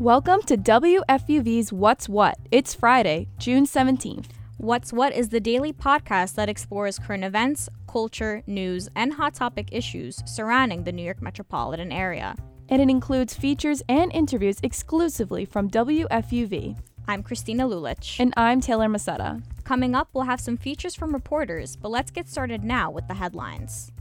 Welcome to WFUV's What's What. It's Friday, June 17th. What's What is the daily podcast that explores current events, culture, news, and hot topic issues surrounding the New York metropolitan area. And it includes features and interviews exclusively from WFUV. I'm Christina Lulich. And I'm Taylor Masetta. Coming up, we'll have some features from reporters, but let's get started now with the headlines.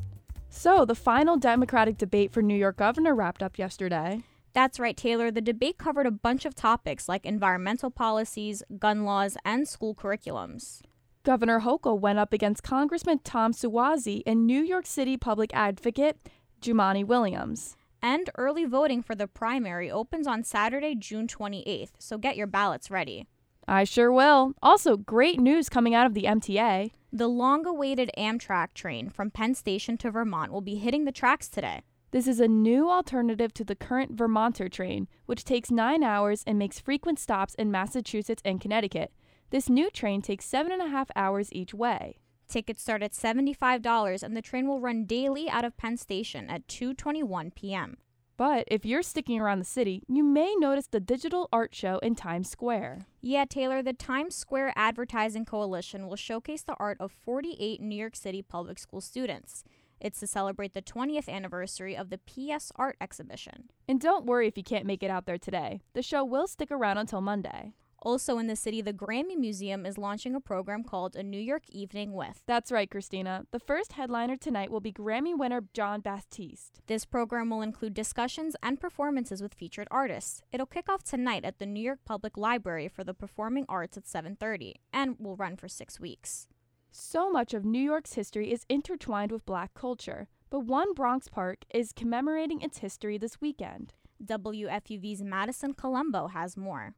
So, the final Democratic debate for New York governor wrapped up yesterday. That's right, Taylor. The debate covered a bunch of topics like environmental policies, gun laws, and school curriculums. Governor Hochul went up against Congressman Tom Suozzi and New York City public advocate Jumaane Williams. And early voting for the primary opens on Saturday, June 28th, so get your ballots ready. I sure will. Also, great news coming out of the MTA. The long awaited Amtrak train from Penn Station to Vermont will be hitting the tracks today. This is a new alternative to the current Vermonter train, which takes nine hours and makes frequent stops in Massachusetts and Connecticut. This new train takes seven and a half hours each way. Tickets start at $75 and the train will run daily out of Penn Station at 2:21 p.m. But if you're sticking around the city, you may notice the digital art show in Times Square. Yeah, Taylor, the Times Square Advertising Coalition will showcase the art of 48 New York City public school students. It's to celebrate the 20th anniversary of the PS Art exhibition. And don't worry if you can't make it out there today. The show will stick around until Monday. Also in the city, the Grammy Museum is launching a program called A New York Evening with. That's right, Christina. The first headliner tonight will be Grammy winner Jon Batiste. This program will include discussions and performances with featured artists. It'll kick off tonight at the New York Public Library for the Performing Arts at 7:30 and will run for 6 weeks. So much of New York's history is intertwined with black culture, but one Bronx park is commemorating its history this weekend. WFUV's Madison Colombo has more.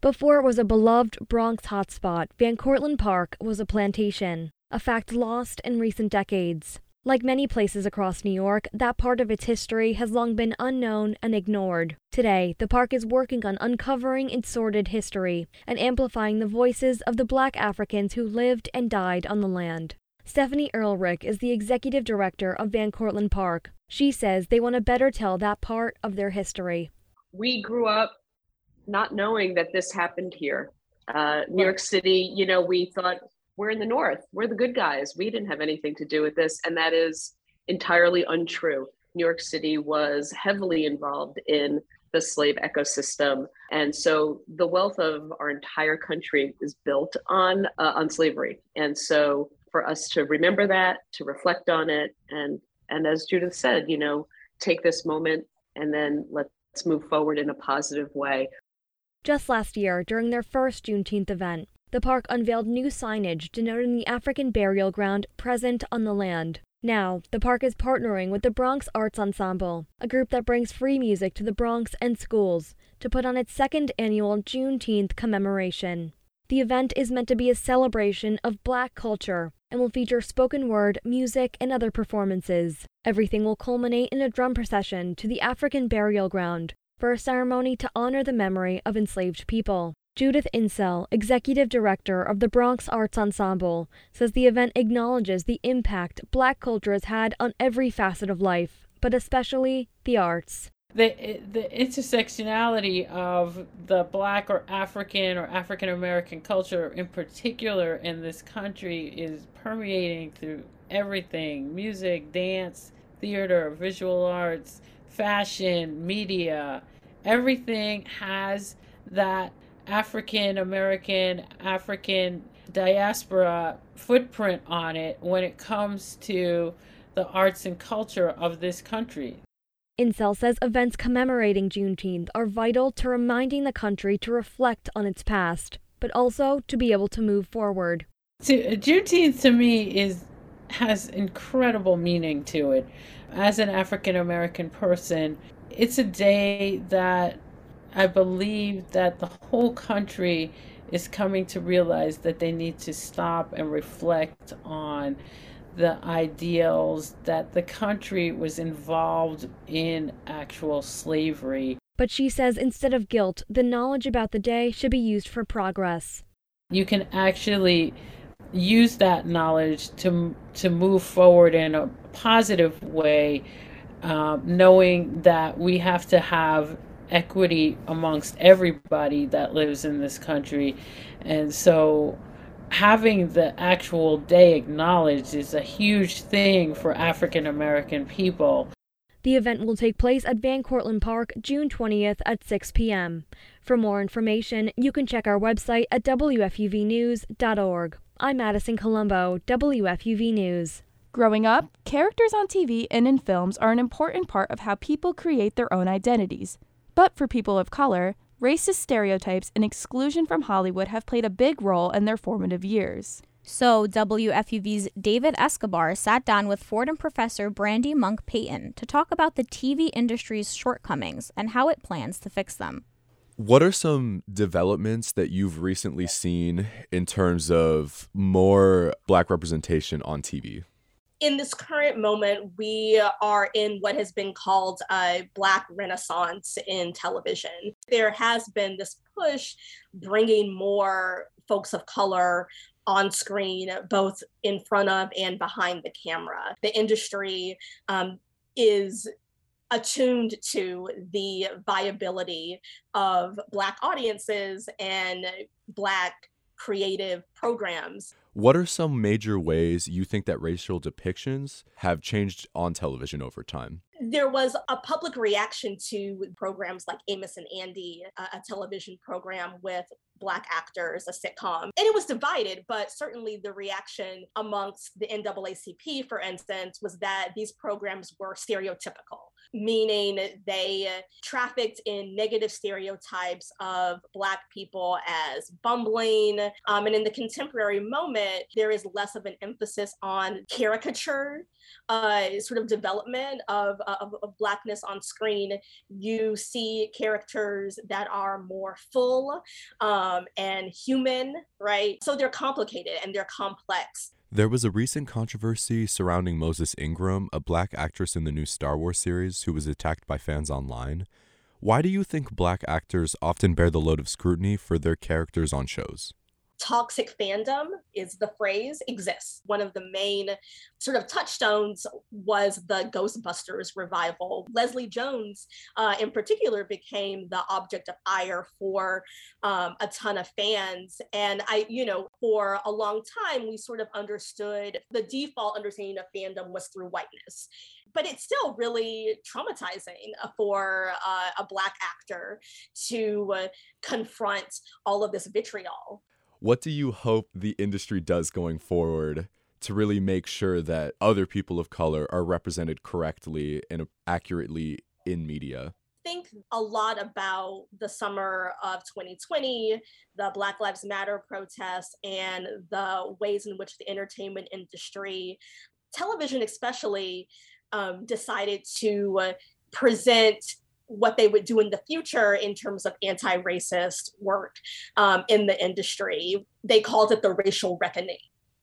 Before it was a beloved Bronx hotspot, Van Cortlandt Park was a plantation, a fact lost in recent decades. Like many places across New York, that part of its history has long been unknown and ignored. Today, the park is working on uncovering its sordid history and amplifying the voices of the black Africans who lived and died on the land. Stephanie Earlrich is the executive director of Van Cortlandt Park. She says they want to better tell that part of their history. We grew up not knowing that this happened here. Uh, New York City, you know, we thought we're in the north we're the good guys we didn't have anything to do with this and that is entirely untrue. New york city was heavily involved in the slave ecosystem and so the wealth of our entire country is built on uh, on slavery. And so for us to remember that to reflect on it and and as judith said you know take this moment and then let's move forward in a positive way. Just last year during their first juneteenth event the park unveiled new signage denoting the African burial ground present on the land. Now, the park is partnering with the Bronx Arts Ensemble, a group that brings free music to the Bronx and schools, to put on its second annual Juneteenth commemoration. The event is meant to be a celebration of black culture and will feature spoken word, music, and other performances. Everything will culminate in a drum procession to the African burial ground for a ceremony to honor the memory of enslaved people. Judith Insell, executive director of the Bronx Arts Ensemble, says the event acknowledges the impact black culture has had on every facet of life, but especially the arts. The, the intersectionality of the black or African or African American culture in particular in this country is permeating through everything music, dance, theater, visual arts, fashion, media. Everything has that African American, African diaspora footprint on it when it comes to the arts and culture of this country. Insell says events commemorating Juneteenth are vital to reminding the country to reflect on its past, but also to be able to move forward. To, Juneteenth to me is has incredible meaning to it. As an African American person, it's a day that I believe that the whole country is coming to realize that they need to stop and reflect on the ideals that the country was involved in actual slavery. But she says instead of guilt, the knowledge about the day should be used for progress. You can actually use that knowledge to to move forward in a positive way, uh, knowing that we have to have equity amongst everybody that lives in this country. And so having the actual day acknowledged is a huge thing for African American people. The event will take place at Van Cortlandt Park June 20th at 6 p.m. For more information, you can check our website at WFUVnews.org. I'm Madison Colombo, WFUV News. Growing up, characters on TV and in films are an important part of how people create their own identities. But for people of color, racist stereotypes and exclusion from Hollywood have played a big role in their formative years. So, WFUV's David Escobar sat down with Fordham professor Brandy Monk Payton to talk about the TV industry's shortcomings and how it plans to fix them. What are some developments that you've recently seen in terms of more black representation on TV? In this current moment, we are in what has been called a Black Renaissance in television. There has been this push bringing more folks of color on screen, both in front of and behind the camera. The industry um, is attuned to the viability of Black audiences and Black creative programs. What are some major ways you think that racial depictions have changed on television over time? There was a public reaction to programs like Amos and Andy, a television program with Black actors, a sitcom. And it was divided, but certainly the reaction amongst the NAACP, for instance, was that these programs were stereotypical meaning they trafficked in negative stereotypes of Black people as bumbling. Um, and in the contemporary moment, there is less of an emphasis on caricature. Uh, sort of development of, of, of, blackness on screen, you see characters that are more full um, and human, right? So they're complicated and they're complex. There was a recent controversy surrounding Moses Ingram, a black actress in the new Star Wars series who was attacked by fans online. Why do you think black actors often bear the load of scrutiny for their characters on shows? Toxic fandom is the phrase exists. One of the main sort of touchstones was the Ghostbusters revival. Leslie Jones, uh, in particular, became the object of ire for um, a ton of fans. And I, you know, for a long time, we sort of understood the default understanding of fandom was through whiteness but it's still really traumatizing for uh, a black actor to uh, confront all of this vitriol what do you hope the industry does going forward to really make sure that other people of color are represented correctly and accurately in media? think a lot about the summer of 2020, the Black Lives Matter protests, and the ways in which the entertainment industry, television especially, um, decided to present what they would do in the future in terms of anti-racist work um, in the industry. They called it the racial reckoning.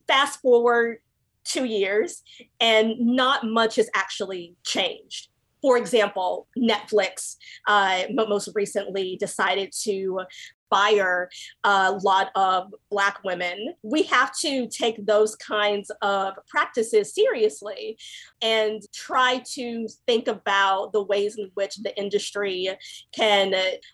Fast forward two years, and not much has actually changed. For example, Netflix uh, most recently decided to fire a lot of Black women. We have to take those kinds of practices seriously and try to think about the ways in which the industry can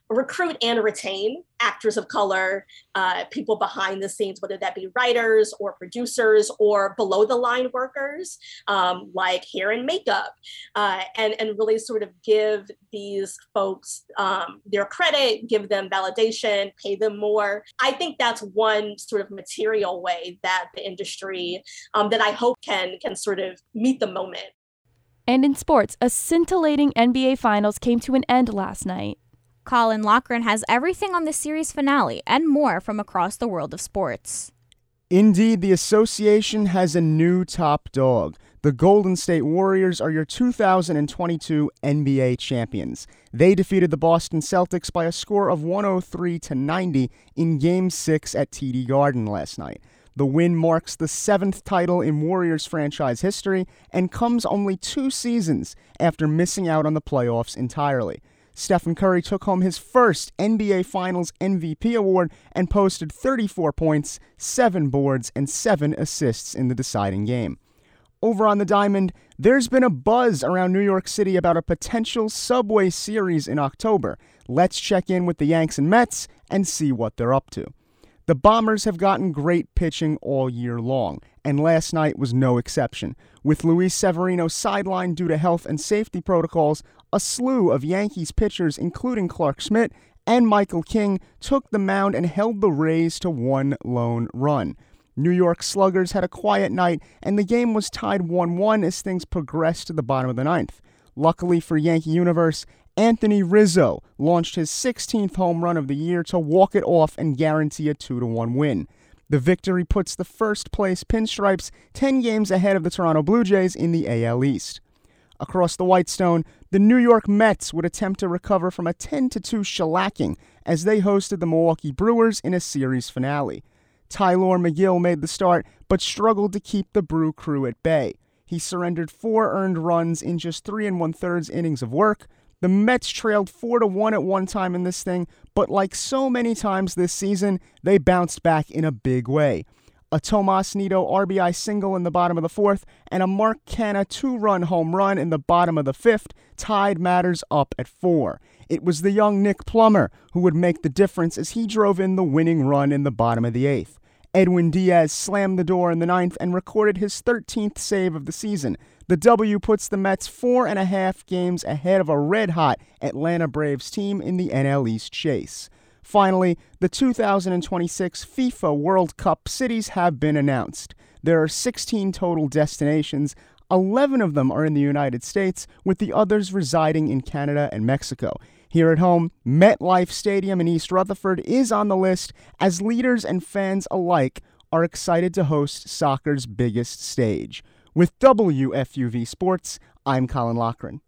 recruit and retain actors of color, uh, people behind the scenes, whether that be writers or producers or below the line workers, um, like hair and makeup, uh, and, and really sort of give these folks um, their credit, give them validation, pay them more. I think that's one sort of material way that the industry um, that I hope can can sort of meet the moment. And in sports, a scintillating NBA Finals came to an end last night. Colin Lochran has everything on the series finale and more from across the world of sports. Indeed, the association has a new top dog. The Golden State Warriors are your 2022 NBA champions. They defeated the Boston Celtics by a score of 103 to 90 in Game 6 at TD Garden last night. The win marks the seventh title in Warriors franchise history and comes only two seasons after missing out on the playoffs entirely. Stephen Curry took home his first NBA Finals MVP award and posted 34 points, 7 boards, and 7 assists in the deciding game. Over on the Diamond, there's been a buzz around New York City about a potential Subway series in October. Let's check in with the Yanks and Mets and see what they're up to. The Bombers have gotten great pitching all year long, and last night was no exception. With Luis Severino sidelined due to health and safety protocols, a slew of Yankees pitchers, including Clarke Schmidt and Michael King, took the mound and held the Rays to one lone run. New York Sluggers had a quiet night, and the game was tied 1 1 as things progressed to the bottom of the ninth. Luckily for Yankee Universe, Anthony Rizzo launched his 16th home run of the year to walk it off and guarantee a 2 1 win. The victory puts the first place Pinstripes 10 games ahead of the Toronto Blue Jays in the AL East. Across the Whitestone, the New York Mets would attempt to recover from a 10 2 shellacking as they hosted the Milwaukee Brewers in a series finale. Tylor Megill made the start, but struggled to keep the Brew crew at bay. He surrendered four earned runs in just three and one thirds innings of work. The Mets trailed four to one at one time in this thing, but like so many times this season, they bounced back in a big way. A Tomas Nido RBI single in the bottom of the fourth, and a Mark Canha two run home run in the bottom of the fifth tied matters up at four. It was the young Nick Plummer who would make the difference as he drove in the winning run in the bottom of the eighth. Edwin Diaz slammed the door in the ninth and recorded his 13th save of the season. The W puts the Mets four and a half games ahead of a red hot Atlanta Braves team in the NL East chase. Finally, the 2026 FIFA World Cup cities have been announced. There are 16 total destinations. 11 of them are in the United States, with the others residing in Canada and Mexico. Here at home, MetLife Stadium in East Rutherford is on the list as leaders and fans alike are excited to host soccer's biggest stage. With WFUV Sports, I'm Colin Lochran.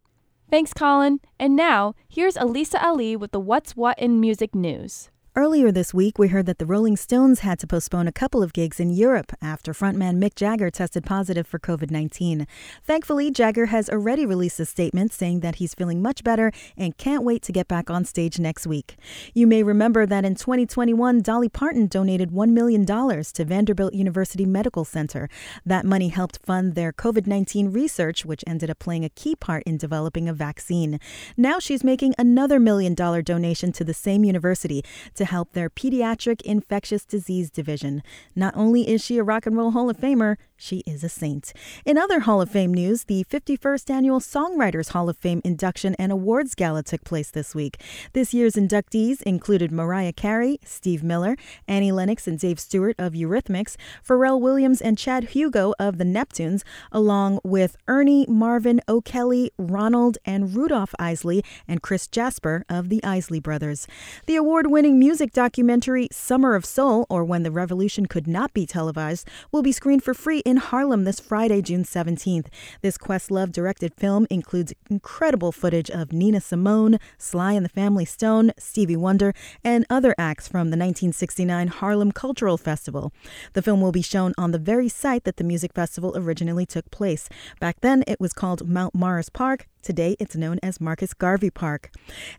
Thanks, Colin. And now, here's Elisa Ali with the What's What in Music News. Earlier this week, we heard that the Rolling Stones had to postpone a couple of gigs in Europe after frontman Mick Jagger tested positive for COVID 19. Thankfully, Jagger has already released a statement saying that he's feeling much better and can't wait to get back on stage next week. You may remember that in 2021, Dolly Parton donated $1 million to Vanderbilt University Medical Center. That money helped fund their COVID 19 research, which ended up playing a key part in developing a vaccine. Now she's making another million dollar donation to the same university to help their Pediatric Infectious Disease Division. Not only is she a Rock and Roll Hall of Famer, she is a saint. In other Hall of Fame news, the 51st Annual Songwriters Hall of Fame induction and awards gala took place this week. This year's inductees included Mariah Carey, Steve Miller, Annie Lennox and Dave Stewart of Eurythmics, Pharrell Williams and Chad Hugo of the Neptunes, along with Ernie, Marvin, O'Kelly, Ronald, and Rudolph Isley and Chris Jasper of the Isley Brothers. The award winning music documentary Summer of Soul, or When the Revolution Could Not Be Televised, will be screened for free in Harlem this Friday, June 17th. This Questlove directed film includes incredible footage of Nina Simone, Sly and the Family Stone, Stevie Wonder, and other acts from the 1969 Harlem Cultural Festival. The film will be shown on the very site that the music festival originally took place. Back then, it was called Mount Morris Park. Today, it's known as Marcus Garvey Park.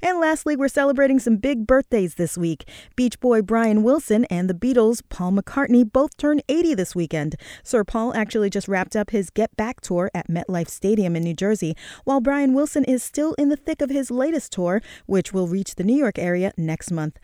And lastly, we're celebrating some big birthdays this week. Beach Boy Brian Wilson and the Beatles, Paul McCartney, both turned 80 this weekend. Sir Paul actually just wrapped up his Get Back tour at MetLife Stadium in New Jersey, while Brian Wilson is still in the thick of his latest tour, which will reach the New York area next month.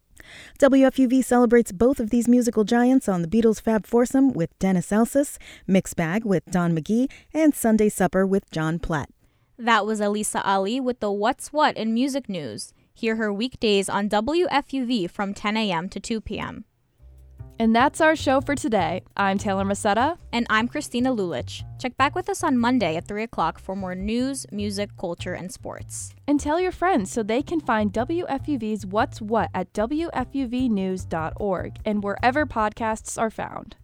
WFUV celebrates both of these musical giants on the Beatles Fab Foursome with Dennis Elsas, Mixed Bag with Don McGee, and Sunday Supper with John Platt. That was Elisa Ali with the What's What in Music News. Hear her weekdays on WFUV from 10 a.m. to 2 p.m. And that's our show for today. I'm Taylor Masetta. And I'm Christina Lulich. Check back with us on Monday at 3 o'clock for more news, music, culture, and sports. And tell your friends so they can find WFUV's What's What at WFUVnews.org and wherever podcasts are found.